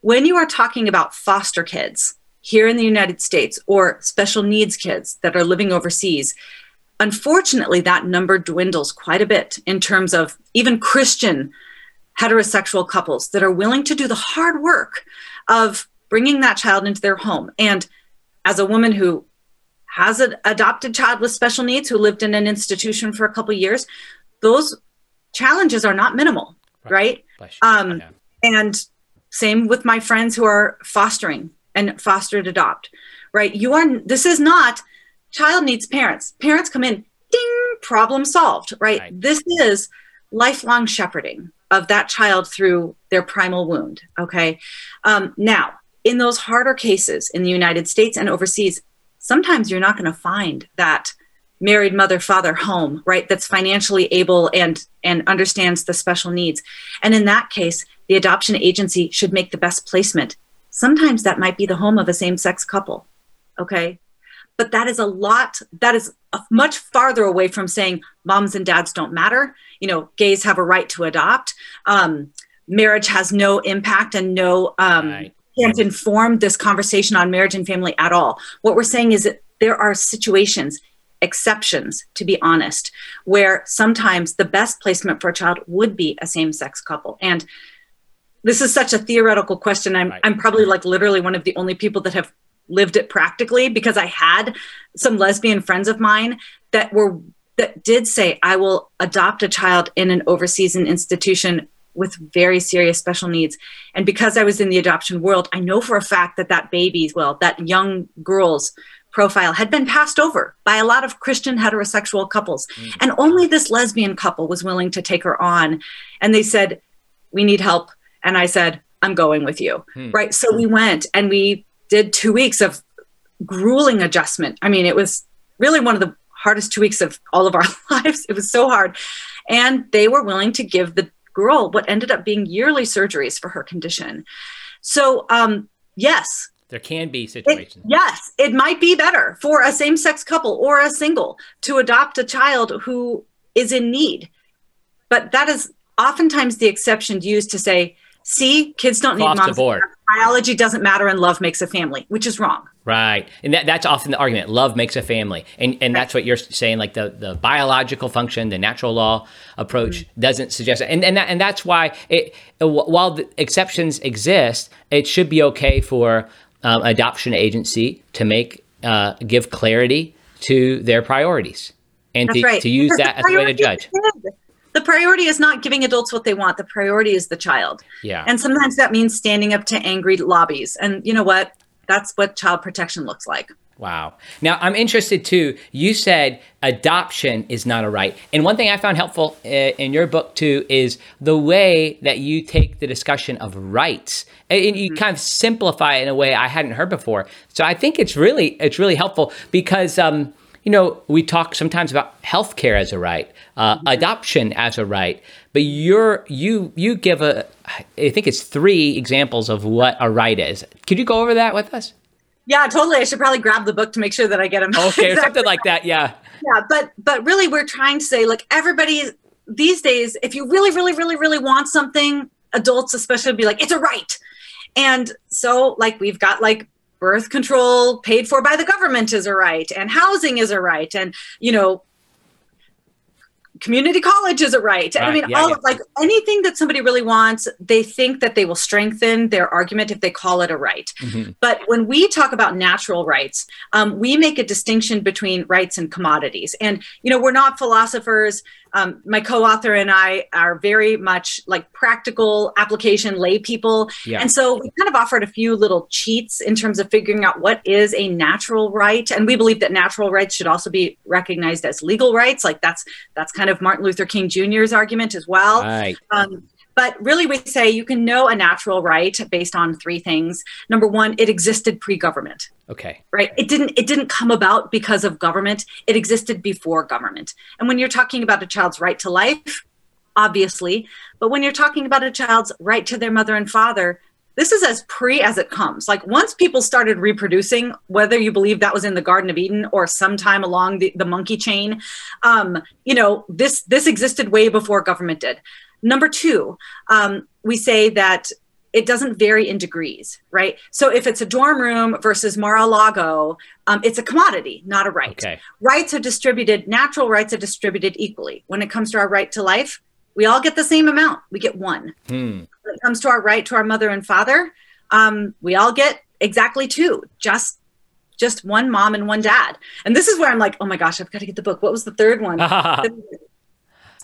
When you are talking about foster kids, here in the United States or special needs kids that are living overseas, unfortunately, that number dwindles quite a bit in terms of even Christian heterosexual couples that are willing to do the hard work of bringing that child into their home. And as a woman who has an adopted child with special needs who lived in an institution for a couple years, those challenges are not minimal, right? right? Um, and same with my friends who are fostering and fostered adopt, right? You are, this is not child needs parents. Parents come in, ding, problem solved, right? right. This is lifelong shepherding of that child through their primal wound, okay? Um, now, in those harder cases in the United States and overseas, sometimes you're not going to find that married mother father home right that's financially able and and understands the special needs and in that case the adoption agency should make the best placement Sometimes that might be the home of a same sex couple. Okay. But that is a lot, that is much farther away from saying moms and dads don't matter. You know, gays have a right to adopt. Um, marriage has no impact and no, um, right. can't inform this conversation on marriage and family at all. What we're saying is that there are situations exceptions, to be honest, where sometimes the best placement for a child would be a same sex couple. And this is such a theoretical question. I'm right. I'm probably like literally one of the only people that have lived it practically because I had some lesbian friends of mine that were that did say I will adopt a child in an overseas institution with very serious special needs. And because I was in the adoption world, I know for a fact that that baby's, well, that young girl's profile had been passed over by a lot of Christian heterosexual couples. Mm. And only this lesbian couple was willing to take her on. And they said, We need help. And I said, I'm going with you. Hmm. Right. So we went and we did two weeks of grueling adjustment. I mean, it was really one of the hardest two weeks of all of our lives. It was so hard. And they were willing to give the girl what ended up being yearly surgeries for her condition. So, um, yes, there can be situations. It, yes, it might be better for a same sex couple or a single to adopt a child who is in need. But that is oftentimes the exception used to say, see, kids don't Across need moms. Biology doesn't matter and love makes a family, which is wrong. Right. And that, that's often the argument. Love makes a family. And and that's what you're saying, like the, the biological function, the natural law approach mm-hmm. doesn't suggest it. And and, that, and that's why it while the exceptions exist, it should be okay for um, adoption agency to make uh, give clarity to their priorities and to, right. to use because that as a way to judge. The priority is not giving adults what they want. The priority is the child. Yeah. And sometimes that means standing up to angry lobbies. And you know what? That's what child protection looks like. Wow. Now, I'm interested too. You said adoption is not a right. And one thing I found helpful uh, in your book too is the way that you take the discussion of rights and you mm-hmm. kind of simplify it in a way I hadn't heard before. So I think it's really it's really helpful because um, you know we talk sometimes about healthcare as a right, uh, mm-hmm. adoption as a right, but you're you you give a I think it's three examples of what a right is. Could you go over that with us? Yeah, totally. I should probably grab the book to make sure that I get them. Okay, exactly. something like that. Yeah. Yeah, but but really, we're trying to say like everybody these days, if you really, really, really, really want something, adults especially be like, it's a right. And so, like, we've got like birth control paid for by the government is a right, and housing is a right, and you know, community college is a right. right. I mean, yeah, all yeah. like anything that somebody really wants, they think that they will strengthen their argument if they call it a right. Mm-hmm. But when we talk about natural rights, um, we make a distinction between rights and commodities. And you know, we're not philosophers um, my co-author and I are very much like practical application lay people. Yeah. And so we kind of offered a few little cheats in terms of figuring out what is a natural right. And we believe that natural rights should also be recognized as legal rights. Like that's that's kind of Martin Luther King Jr.'s argument as well. Right. Um, but really, we say you can know a natural right based on three things. Number one, it existed pre-government. Okay. Right. It didn't. It didn't come about because of government. It existed before government. And when you're talking about a child's right to life, obviously, but when you're talking about a child's right to their mother and father, this is as pre as it comes. Like once people started reproducing, whether you believe that was in the Garden of Eden or sometime along the, the monkey chain, um, you know, this this existed way before government did. Number two, um, we say that it doesn't vary in degrees, right? So if it's a dorm room versus Mar-a-Lago, um, it's a commodity, not a right. Okay. Rights are distributed, natural rights are distributed equally. When it comes to our right to life, we all get the same amount. We get one. Hmm. When it comes to our right to our mother and father, um, we all get exactly two, just just one mom and one dad. And this is where I'm like, oh my gosh, I've got to get the book. What was the third one?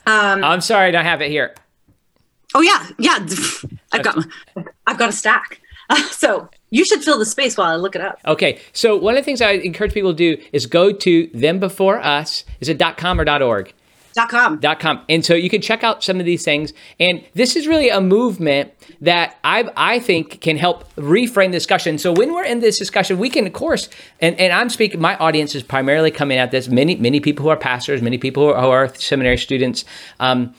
um, I'm sorry, I don't have it here. Oh yeah, yeah. I've got I've got a stack. Uh, so you should fill the space while I look it up. Okay. So one of the things I encourage people to do is go to them before us. Is it .com or .org? Dot com. Dot com. And so you can check out some of these things. And this is really a movement that I I think can help reframe the discussion. So when we're in this discussion, we can of course, and, and I'm speaking, my audience is primarily coming at this. Many, many people who are pastors, many people who are, who are seminary students. Um,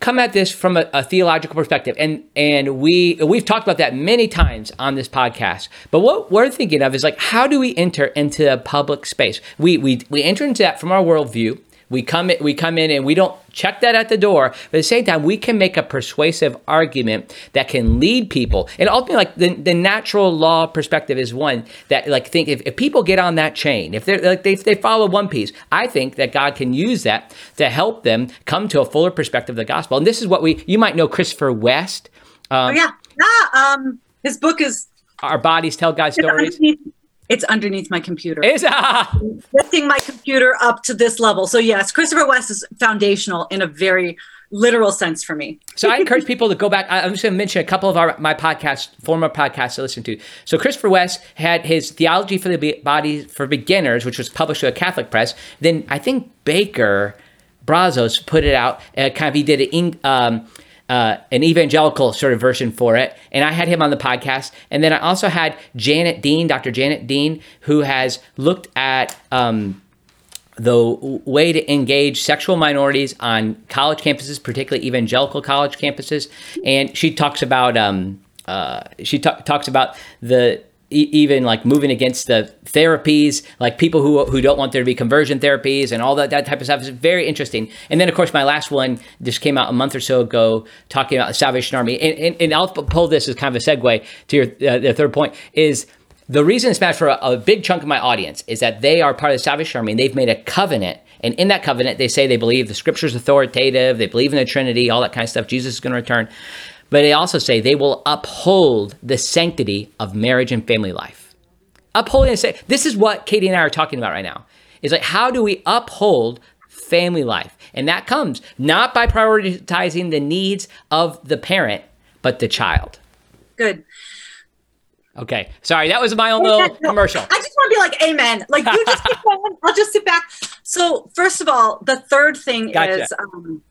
come at this from a, a, theological perspective and and we we've talked about that many times on this podcast but what we're thinking of is like how do we enter into a public space we we, we enter into that from our worldview we come in, we come in and we don't check that at the door. But at the same time, we can make a persuasive argument that can lead people. And ultimately, like the, the natural law perspective is one that like think if, if people get on that chain, if they're like they, they follow one piece, I think that God can use that to help them come to a fuller perspective of the gospel. And this is what we you might know Christopher West. Um, oh yeah, yeah. Um, his book is Our Bodies Tell God Stories. It's underneath my computer. Is ah. lifting my computer up to this level. So yes, Christopher West is foundational in a very literal sense for me. so I encourage people to go back. I'm just going to mention a couple of our my podcasts, former podcasts to listen to. So Christopher West had his Theology for the Body for Beginners, which was published with a Catholic press. Then I think Baker Brazos put it out. Uh, kind of he did it. Um, uh, an evangelical sort of version for it. And I had him on the podcast. And then I also had Janet Dean, Dr. Janet Dean, who has looked at um, the way to engage sexual minorities on college campuses, particularly evangelical college campuses. And she talks about um, uh, she t- talks about the even like moving against the therapies, like people who who don't want there to be conversion therapies and all that that type of stuff is very interesting. And then of course my last one just came out a month or so ago, talking about the Salvation Army. And, and, and I'll pull this as kind of a segue to your uh, the third point is the reason it's matters for a, a big chunk of my audience is that they are part of the Salvation Army and they've made a covenant. And in that covenant, they say they believe the scripture's authoritative, they believe in the Trinity, all that kind of stuff. Jesus is going to return. But they also say they will uphold the sanctity of marriage and family life. Upholding and say this is what Katy and I are talking about right now. Is like how do we uphold family life? And that comes not by prioritizing the needs of the parent, but the child. Good. Okay. Sorry, that was my own little no, commercial. I just want to be like, amen. Like you just keep going. I'll just sit back. So first of all, the third thing gotcha. is um,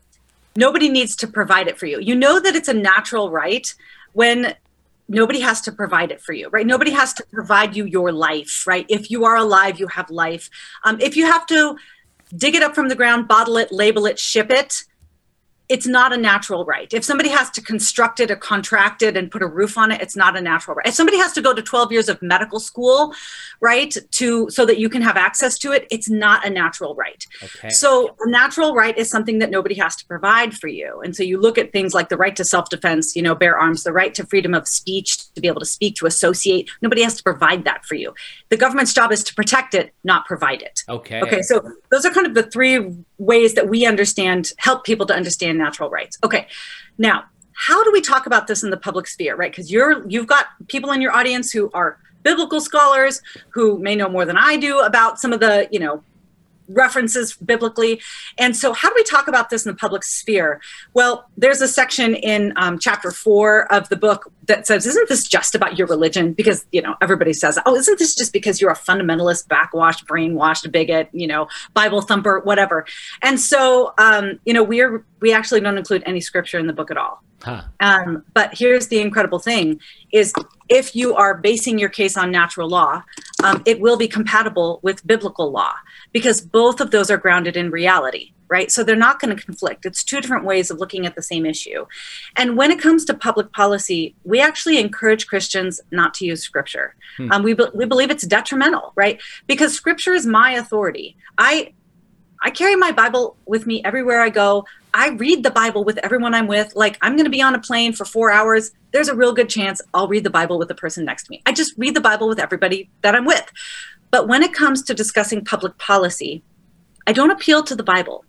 nobody needs to provide it for you. You know that it's a natural right when nobody has to provide it for you, right? Nobody has to provide you your life, right? If you are alive, you have life. Um, if you have to dig it up from the ground, bottle it, label it, ship it, it's not a natural right. If somebody has to construct it or contract it and put a roof on it, it's not a natural right. If somebody has to go to 12 years of medical school, right, to so that you can have access to it, it's not a natural right. Okay. So a natural right is something that nobody has to provide for you. And so you look at things like the right to self-defense, you know, bear arms, the right to freedom of speech, to be able to speak, to associate. Nobody has to provide that for you. The government's job is to protect it, not provide it. Okay. Okay. So those are kind of the three ways that we understand, help people to understand natural rights. Okay. Now, how do we talk about this in the public sphere, right? Because you're you've got people in your audience who are biblical scholars who may know more than I do about some of the, you know, references biblically. And so, how do we talk about this in the public sphere? Well, there's a section in um, chapter four of the book that says, Isn't this just about your religion? Because, you know, everybody says, Oh, isn't this just because you're a fundamentalist, backwashed, brainwashed bigot, you know, Bible thumper, whatever? And so, um, you know, we're, we actually don't include any scripture in the book at all. Huh. Um, but here's the incredible thing is if you are basing your case on natural law, um, it will be compatible with biblical law because both of those are grounded in reality, right? So they're not going to conflict. It's two different ways of looking at the same issue. And when it comes to public policy, we actually encourage Christians not to use scripture. Hmm. Um, we, be- we believe it's detrimental, right? Because scripture is my authority. I I carry my Bible with me everywhere I go. I read the Bible with everyone I'm with. Like, I'm going to be on a plane for four hours. There's a real good chance I'll read the Bible with the person next to me. I just read the Bible with everybody that I'm with. But when it comes to discussing public policy, I don't appeal to the Bible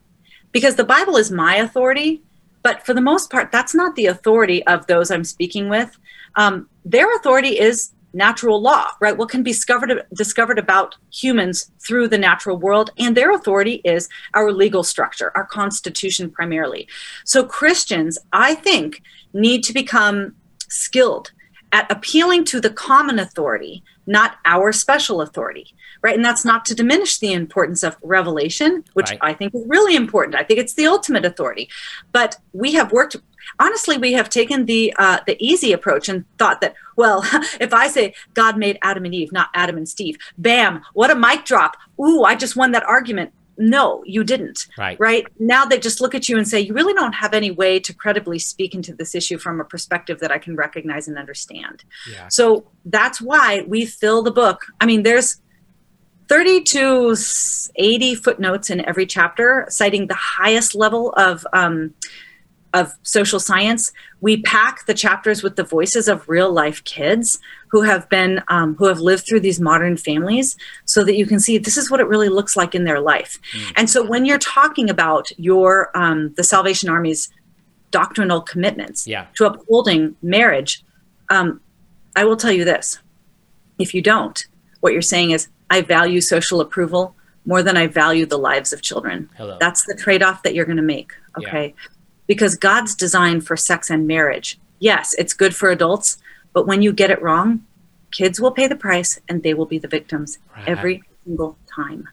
because the Bible is my authority. But for the most part, that's not the authority of those I'm speaking with. Um, their authority is natural law, right? What can be discovered, discovered about humans through the natural world. And their authority is our legal structure, our constitution primarily. So Christians, I think, need to become skilled at appealing to the common authority, not our special authority, right? And that's not to diminish the importance of revelation, which right. I think is really important. I think it's the ultimate authority. But we have worked honestly we have taken the uh, the easy approach and thought that well if i say god made adam and eve not adam and steve bam what a mic drop ooh i just won that argument no you didn't. Right. Right? Now they just look at you and say you really don't have any way to credibly speak into this issue from a perspective that i can recognize and understand. Yeah. so that's why we fill the book. I mean there's 30 to 80 footnotes in every chapter citing the highest level of um, of social science, we pack the chapters with the voices of real life kids who have been um, who have lived through these modern families, so that you can see this is what it really looks like in their life. Mm. And so when you're talking about your um, the Salvation Army's doctrinal commitments yeah. to upholding marriage, um, I will tell you this: if you don't, what you're saying is I value social approval more than I value the lives of children. Hello. That's the trade off that you're going to make. Okay. Yeah because God's design for sex and marriage, yes, it's good for adults, but when you get it wrong, kids will pay the price and they will be the victims right. every single time.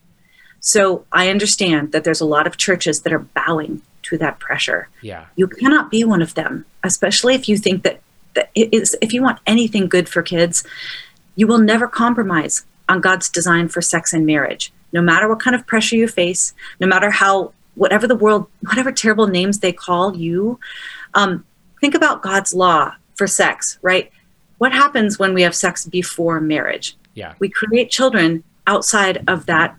So I understand that there's a lot of churches that are bowing to that pressure. Yeah. You cannot be one of them, especially if you think that, that it is, if you want anything good for kids, you will never compromise on God's design for sex and marriage. No matter what kind of pressure you face, no matter how whatever the world, whatever terrible names they call you, um, think about God's law for sex, right? what happens when we have sex before marriage? Yeah. We create children outside of that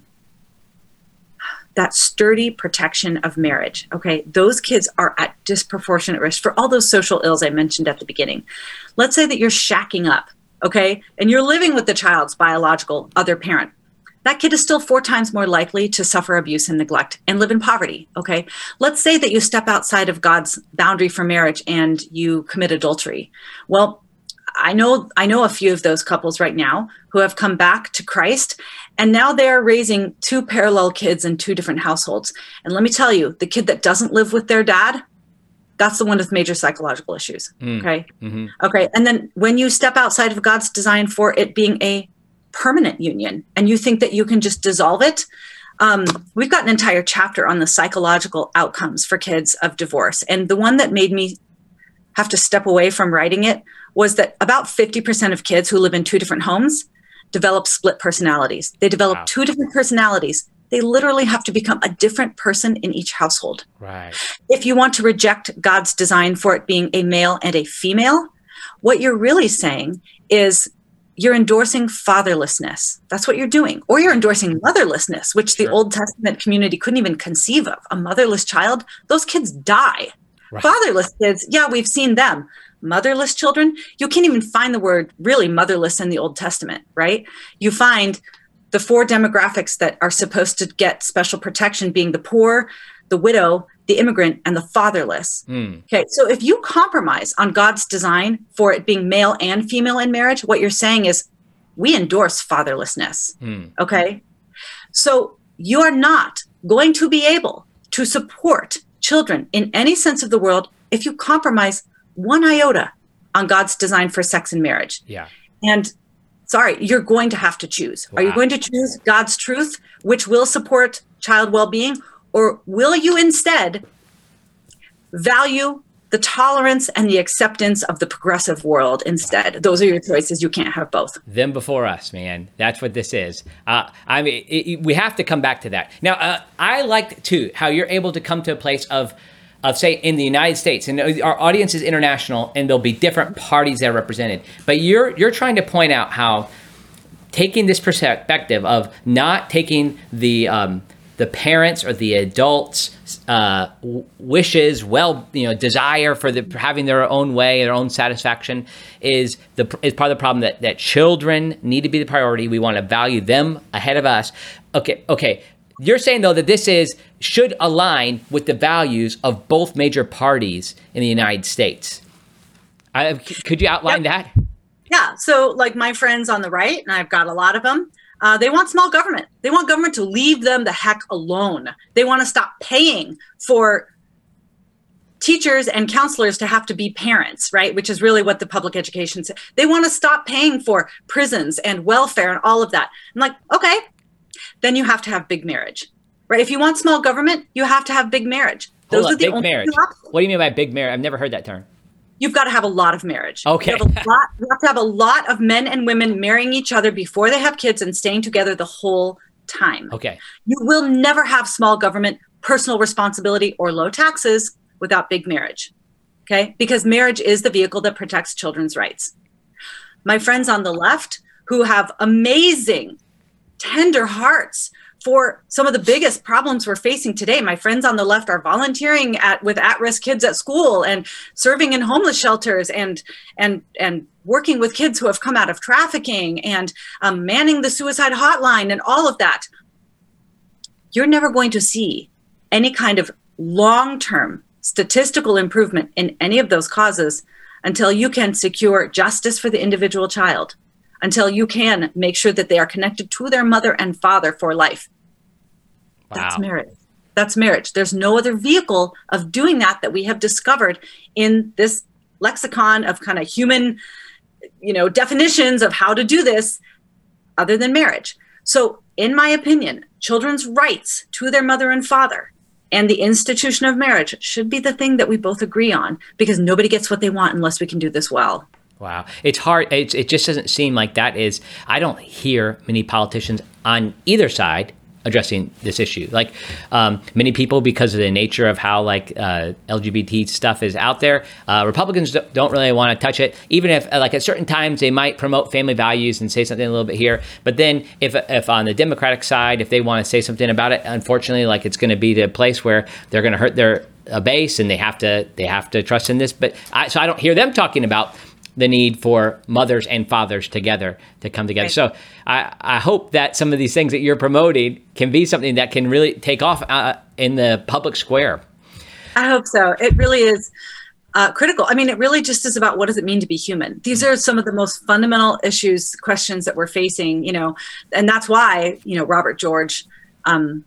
that sturdy protection of marriage. Okay, those kids are at disproportionate risk for all those social ills I mentioned at the beginning. Let's say that you're shacking up, okay, and you're living with the child's biological other parent. That kid is still four times more likely to suffer abuse and neglect and live in poverty. Okay. Let's say that you step outside of God's boundary for marriage and you commit adultery. Well, I know I know a few of those couples right now who have come back to Christ and now they're raising two parallel kids in two different households. And let me tell you, the kid that doesn't live with their dad, that's the one with major psychological issues. Mm. Okay. Mm-hmm. Okay. And then when you step outside of God's design for it being a permanent union and you think that you can just dissolve it, um, we've got an entire chapter on the psychological outcomes for kids of divorce. And the one that made me have to step away from writing it was that about 50% of kids who live in two different homes develop split personalities. They develop wow. two different personalities. They literally have to become a different person in each household. Right. If you want to reject God's design for it being a male and a female, what you're really saying is you're endorsing fatherlessness. That's what you're doing. Or you're endorsing motherlessness, which sure. the Old Testament community couldn't even conceive of. A motherless child, those kids die. Right. Fatherless kids, yeah, we've seen them motherless children, you can't even find the word really motherless in the Old Testament, right? You find the four demographics that are supposed to get special protection being the poor, the widow, the immigrant, and the fatherless. Mm. Okay, so if you compromise on God's design for it being male and female in marriage, what you're saying is we endorse fatherlessness. Mm. Okay, so you are not going to be able to support children in any sense of the world if you compromise one iota on God's design for sex and marriage. Yeah. And sorry, you're going to have to choose. Wow. Are you going to choose God's truth, which will support child well being, or will you instead value the tolerance and the acceptance of the progressive world instead. Those are your choices. You can't have both. Them before us, man. That's what this is. Uh, I mean, it, it, we have to come back to that. Now, uh, I liked too how you're able to come to a place of of say in the United States, and our audience is international, and there'll be different parties that are represented. But you're you're trying to point out how taking this perspective of not taking the um, the parents or the adults' uh, wishes, well, you know, desire for the having their own way, their own satisfaction, is the is part of the problem that that children need to be the priority. We want to value them ahead of us. Okay, okay. You're saying though that this is should align with the values of both major parties in the United States. I, could you outline yep. that? Yeah. So, like my friends on the right, and I've got a lot of them, uh, they want small government. They want government to leave them the heck alone. They want to stop paying for teachers and counselors to have to be parents, right? Which is really what the public education says. They want to stop paying for prisons and welfare and all of that. I'm like, okay, then you have to have big marriage, right? If you want small government, you have to have big marriage. Those Hold are the big only marriage. What do you mean by big marriage? I've never heard that term. You've got to have a lot of marriage. Okay. You have, lot, you have to have a lot of men and women marrying each other before they have kids and staying together the whole time. Okay. You will never have small government, personal responsibility, or low taxes without big marriage. Okay. Because marriage is the vehicle that protects children's rights. My friends on the left who have amazing, tender hearts for some of the biggest problems we're facing today. My friends on the left are volunteering at with at-risk kids at school and serving in homeless shelters and and and working with kids who have come out of trafficking and um, manning the suicide hotline and all of that. You're never going to see any kind of long-term statistical improvement in any of those causes until you can secure justice for the individual child until you can make sure that they are connected to their mother and father for life. Wow. That's marriage. That's marriage. There's no other vehicle of doing that that we have discovered in this lexicon of kind of human, you know, definitions of how to do this other than marriage. So, in my opinion, children's rights to their mother and father and the institution of marriage should be the thing that we both agree on because nobody gets what they want unless we can do this well. Wow. It's hard. it just doesn't seem like that is. I don't hear many politicians on either side addressing this issue. Like um, many people, because of the nature of how like uh, LGBT stuff is out there, uh, Republicans don't really want to touch it. Even if like at certain times they might promote family values and say something a little bit here, but then if if on the Democratic side, if they want to say something about it, unfortunately, like it's going to be the place where they're going to hurt their a base and they have to they have to trust in this. But I, so I don't hear them talking about the need for mothers and fathers together to come together. Right. So I, I hope that some of these things that you're promoting can be something that can really take off uh, in the public square. I hope so. It really is uh, critical. I mean, it really just is about what does it mean to be human. These are some of the most fundamental issues, questions that we're facing. You know, and that's why you know Robert George um,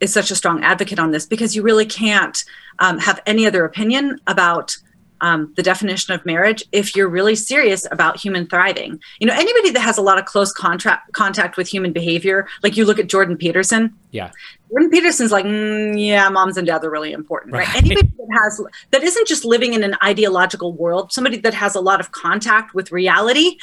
is such a strong advocate on this because you really can't um, have any other opinion about um, the definition of marriage if you're really serious about human thriving. You know, anybody that has a lot of close contract contact with human behavior, like you look at Jordan Peterson. Yeah. Jordan Peterson's like, mm, yeah, moms and dads are really important, right? right? Anybody that has that isn't just living in an ideological world, somebody that has a lot of contact with reality,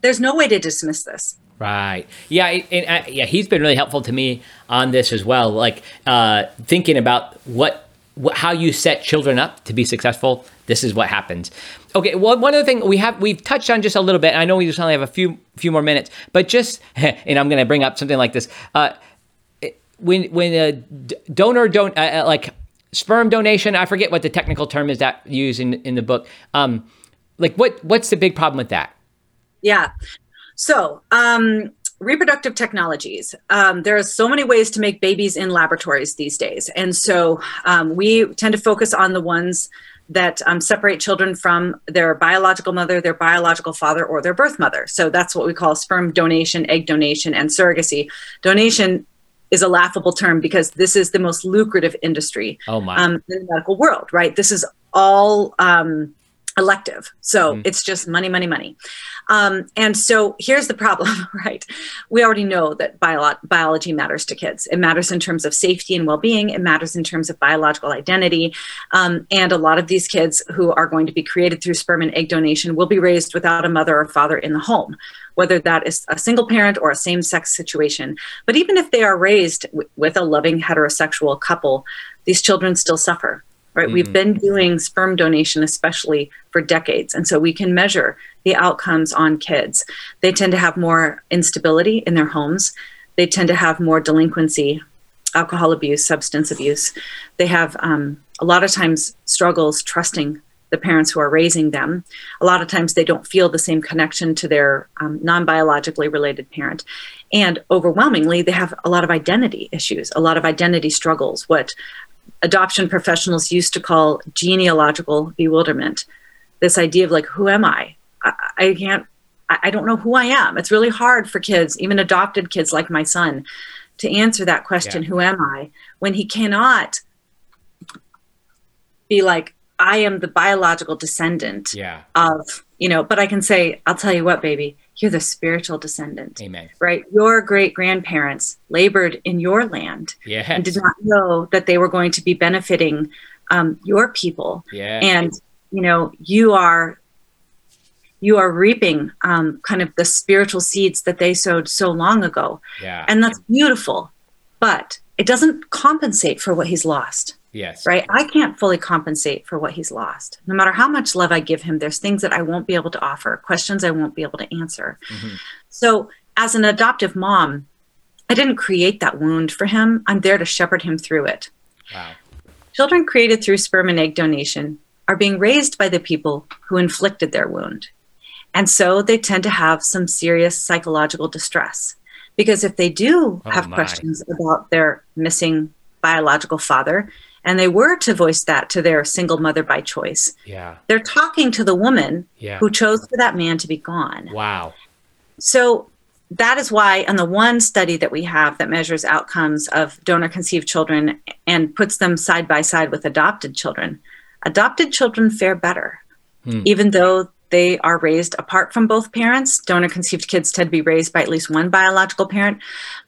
there's no way to dismiss this. Right. Yeah. And, uh, yeah. He's been really helpful to me on this as well. Like uh, thinking about what, how you set children up to be successful. This is what happens. Okay. Well, one other thing we have we've touched on just a little bit. I know we just only have a few few more minutes, but just and I'm going to bring up something like this. Uh, when when a donor don't uh, uh, like sperm donation, I forget what the technical term is that used in in the book. Um, like what what's the big problem with that? Yeah. So, um, reproductive technologies. Um, there are so many ways to make babies in laboratories these days. And so um, we tend to focus on the ones that um, separate children from their biological mother, their biological father, or their birth mother. So that's what we call sperm donation, egg donation, and surrogacy. Donation is a laughable term because this is the most lucrative industry oh. Um, in the medical world, right? This is all um, elective. So mm. it's just money, money, money. Um, and so here's the problem, right? We already know that bio- biology matters to kids. It matters in terms of safety and well being, it matters in terms of biological identity. Um, and a lot of these kids who are going to be created through sperm and egg donation will be raised without a mother or father in the home. Whether that is a single parent or a same sex situation. But even if they are raised w- with a loving heterosexual couple, these children still suffer right? Mm-hmm. We've been doing sperm donation, especially for decades. And so we can measure the outcomes on kids. They tend to have more instability in their homes, they tend to have more delinquency, alcohol abuse, substance abuse. They have um, a lot of times struggles trusting the parents who are raising them. A lot of times they don't feel the same connection to their um, non biologically related parent. And overwhelmingly, they have a lot of identity issues, a lot of identity struggles, what adoption professionals used to call genealogical bewilderment. This idea of like, who am I? I, I can't, I, I don't know who I am. It's really hard for kids, even adopted kids like my son, to answer that question, yeah. who am I? When he cannot be like, I am the biological descendant yeah. of, you know, but I can say, I'll tell you what, baby, you're the spiritual descendant. Amen. Right? Your great grandparents labored in your land yes. and did not know that they were going to be benefiting um, your people. Yeah. And you know, you are you are reaping um, kind of the spiritual seeds that they sowed so long ago. Yeah. And that's beautiful, but it doesn't compensate for what he's lost. Yes. Right. I can't fully compensate for what he's lost. No matter how much love I give him, there's things that I won't be able to offer, questions I won't be able to answer. Mm-hmm. So, as an adoptive mom, I didn't create that wound for him. I'm there to shepherd him through it. Wow. Children created through sperm and egg donation are being raised by the people who inflicted their wound. And so they tend to have some serious psychological distress. Because if they do oh have my. questions about their missing biological father, and they were to voice that to their single mother by choice. Yeah. They're talking to the woman yeah. who chose for that man to be gone. Wow. So that is why on the one study that we have that measures outcomes of donor conceived children and puts them side by side with adopted children, adopted children fare better. Hmm. Even though they are raised apart from both parents. Donor conceived kids tend to be raised by at least one biological parent,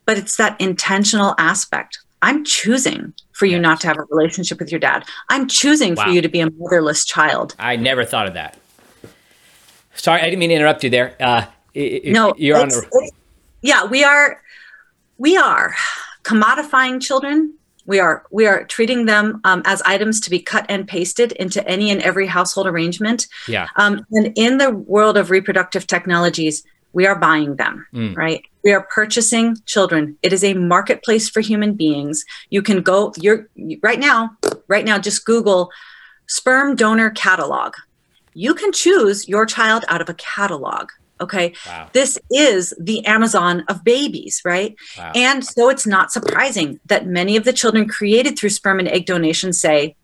but it's that intentional aspect. I'm choosing for you yes. not to have a relationship with your dad. I'm choosing wow. for you to be a motherless child. I never thought of that. Sorry, I didn't mean to interrupt you there. Uh, no, you're on. A- yeah, we are. We are commodifying children. We are we are treating them um, as items to be cut and pasted into any and every household arrangement. Yeah. Um, and in the world of reproductive technologies, we are buying them, mm. right? We are purchasing children. It is a marketplace for human beings. You can go. You're right now. Right now, just Google sperm donor catalog. You can choose your child out of a catalog. Okay. Wow. This is the Amazon of babies, right? Wow. And so it's not surprising that many of the children created through sperm and egg donation say,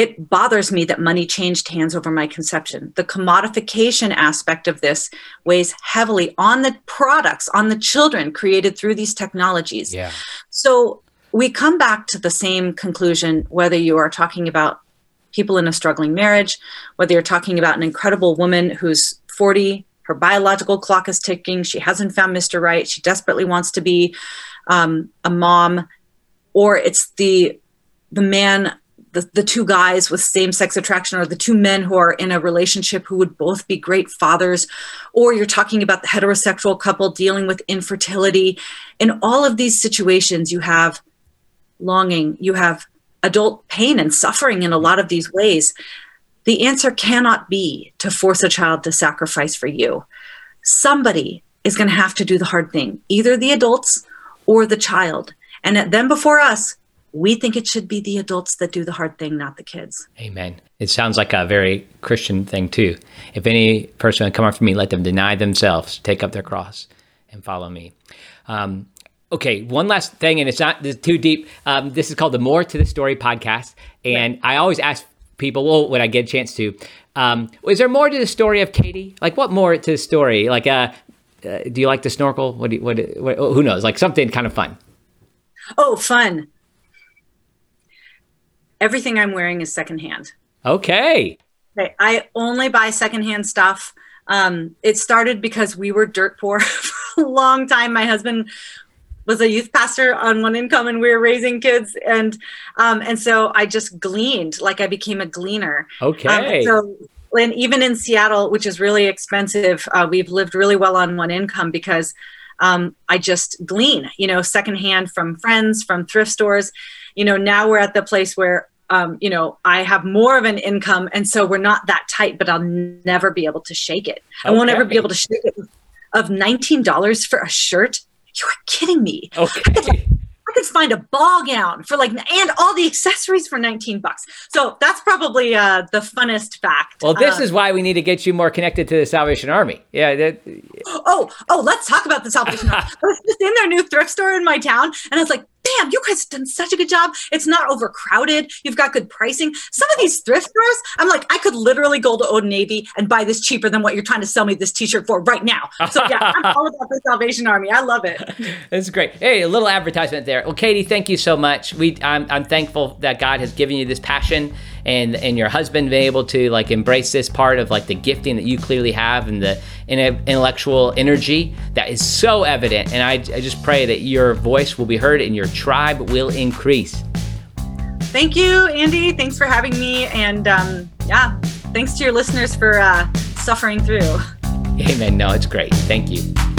it bothers me that money changed hands over my conception. The commodification aspect of this weighs heavily on the products, on the children created through these technologies. Yeah. So we come back to the same conclusion whether you are talking about people in a struggling marriage, whether you're talking about an incredible woman who's 40, her biological clock is ticking, she hasn't found Mr. Right, she desperately wants to be um, a mom, or it's the the man the, the two guys with same sex attraction or the two men who are in a relationship who would both be great fathers or you're talking about the heterosexual couple dealing with infertility in all of these situations you have longing you have adult pain and suffering in a lot of these ways the answer cannot be to force a child to sacrifice for you. Somebody is going to have to do the hard thing, either the adults or the child. And then before us, we think it should be the adults that do the hard thing, not the kids. Amen. It sounds like a very Christian thing, too. If any person would come after me, let them deny themselves, take up their cross, and follow me. Um, okay, one last thing, and it's not too deep. Um, this is called the More to the Story podcast. And I always ask people well, when I get a chance to. Um, is there more to the story of Katy? Like, what more to the story? Like, uh, uh, do you like to snorkel? What, do you, what, what, who knows? Like something kind of fun. Oh, fun. Everything I'm wearing is secondhand. Okay. Okay. I only buy secondhand stuff. Um, it started because we were dirt poor for a long time. My husband was a youth pastor on one income and we were raising kids and um, and so i just gleaned like i became a gleaner okay um, so and even in seattle which is really expensive uh, we've lived really well on one income because um, i just glean you know secondhand from friends from thrift stores you know now we're at the place where um, you know, I have more of an income, and so we're not that tight. But I'll never be able to shake it. Okay. I won't ever be able to shake it. Of nineteen dollars for a shirt, you are kidding me. Okay. I could, I could, find a ball gown for like, and all the accessories for 19 bucks. So that's probably uh, the funnest fact. Well, this uh, is why we need to get you more connected to the Salvation Army. Yeah. That, oh, oh, let's talk about the Salvation Army. I was just in their new thrift store in my town, and I was like, damn, you guys have done such a good job. It's not overcrowded. You've got good pricing. Some of these thrift stores, I'm like, I could literally go to Old Navy and buy this cheaper than what you're trying to sell me this t-shirt for right now. So yeah, I'm all about the Salvation Army. I love it. That's great. Hey, a little advertisement there. Well, Katy, thank you so much. We, I'm, I'm thankful that God has given you this passion and and your husband being able to like embrace this part of like the gifting that you clearly have and the intellectual energy that is so evident. And I, I just pray that your voice will be heard and your tribe will increase. Thank you, Andy. Thanks for having me. And um, yeah, thanks to your listeners for uh, suffering through. Amen. No, it's great. Thank you.